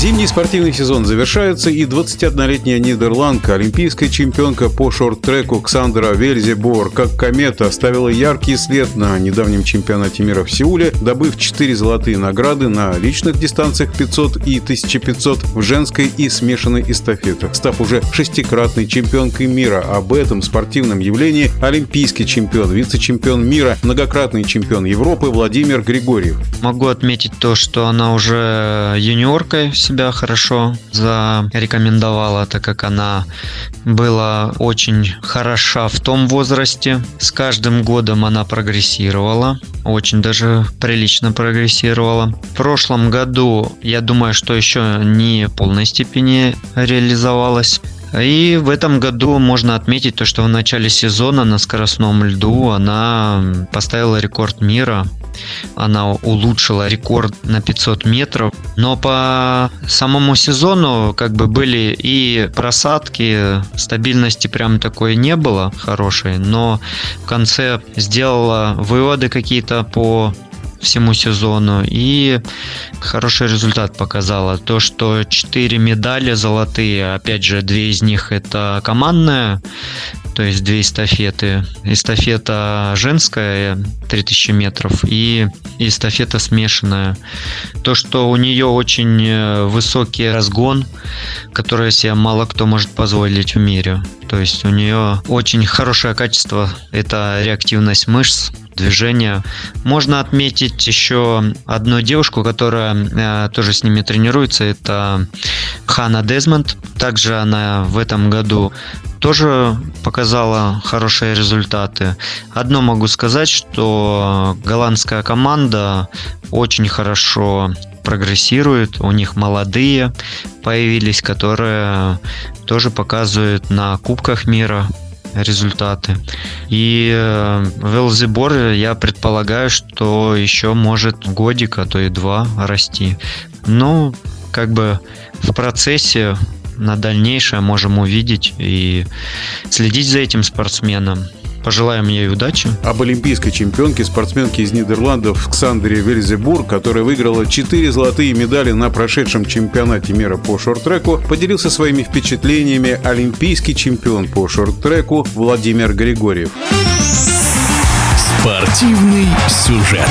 Зимний спортивный сезон завершается, и 21-летняя нидерландка, олимпийская чемпионка по шорт-треку Ксандра Вельзебор, как комета, оставила яркий след на недавнем чемпионате мира в Сеуле, добыв 4 золотые награды на личных дистанциях 500 и 1500 в женской и смешанной эстафетах, став уже шестикратной чемпионкой мира. Об этом спортивном явлении олимпийский чемпион, вице-чемпион мира, многократный чемпион Европы Владимир Григорьев. Могу отметить то, что она уже юниоркой себя хорошо зарекомендовала, так как она была очень хороша в том возрасте. С каждым годом она прогрессировала, очень даже прилично прогрессировала. В прошлом году, я думаю, что еще не в полной степени реализовалась. И в этом году можно отметить то, что в начале сезона на скоростном льду она поставила рекорд мира она улучшила рекорд на 500 метров. Но по самому сезону как бы были и просадки, стабильности прям такой не было хорошей, но в конце сделала выводы какие-то по всему сезону и хороший результат показала. То, что 4 медали золотые, опять же, две из них это командная то есть две эстафеты. Эстафета женская 3000 метров и эстафета смешанная. То, что у нее очень э, высокий разгон, который себе мало кто может позволить в мире. То есть у нее очень хорошее качество, это реактивность мышц, движения. Можно отметить еще одну девушку, которая э, тоже с ними тренируется, это Хана Дезмонд. Также она в этом году тоже показала хорошие результаты. Одно могу сказать, что голландская команда очень хорошо прогрессирует, у них молодые появились, которые тоже показывают на Кубках мира результаты. И э, Велзибор, я предполагаю, что еще может годик, а то и два расти. Но как бы в процессе на дальнейшее можем увидеть и следить за этим спортсменом. Пожелаем ей удачи. Об олимпийской чемпионке, спортсменке из Нидерландов Ксандре Вельзебур, которая выиграла 4 золотые медали на прошедшем чемпионате мира по шорт-треку, поделился своими впечатлениями олимпийский чемпион по шорт-треку Владимир Григорьев. Спортивный сюжет.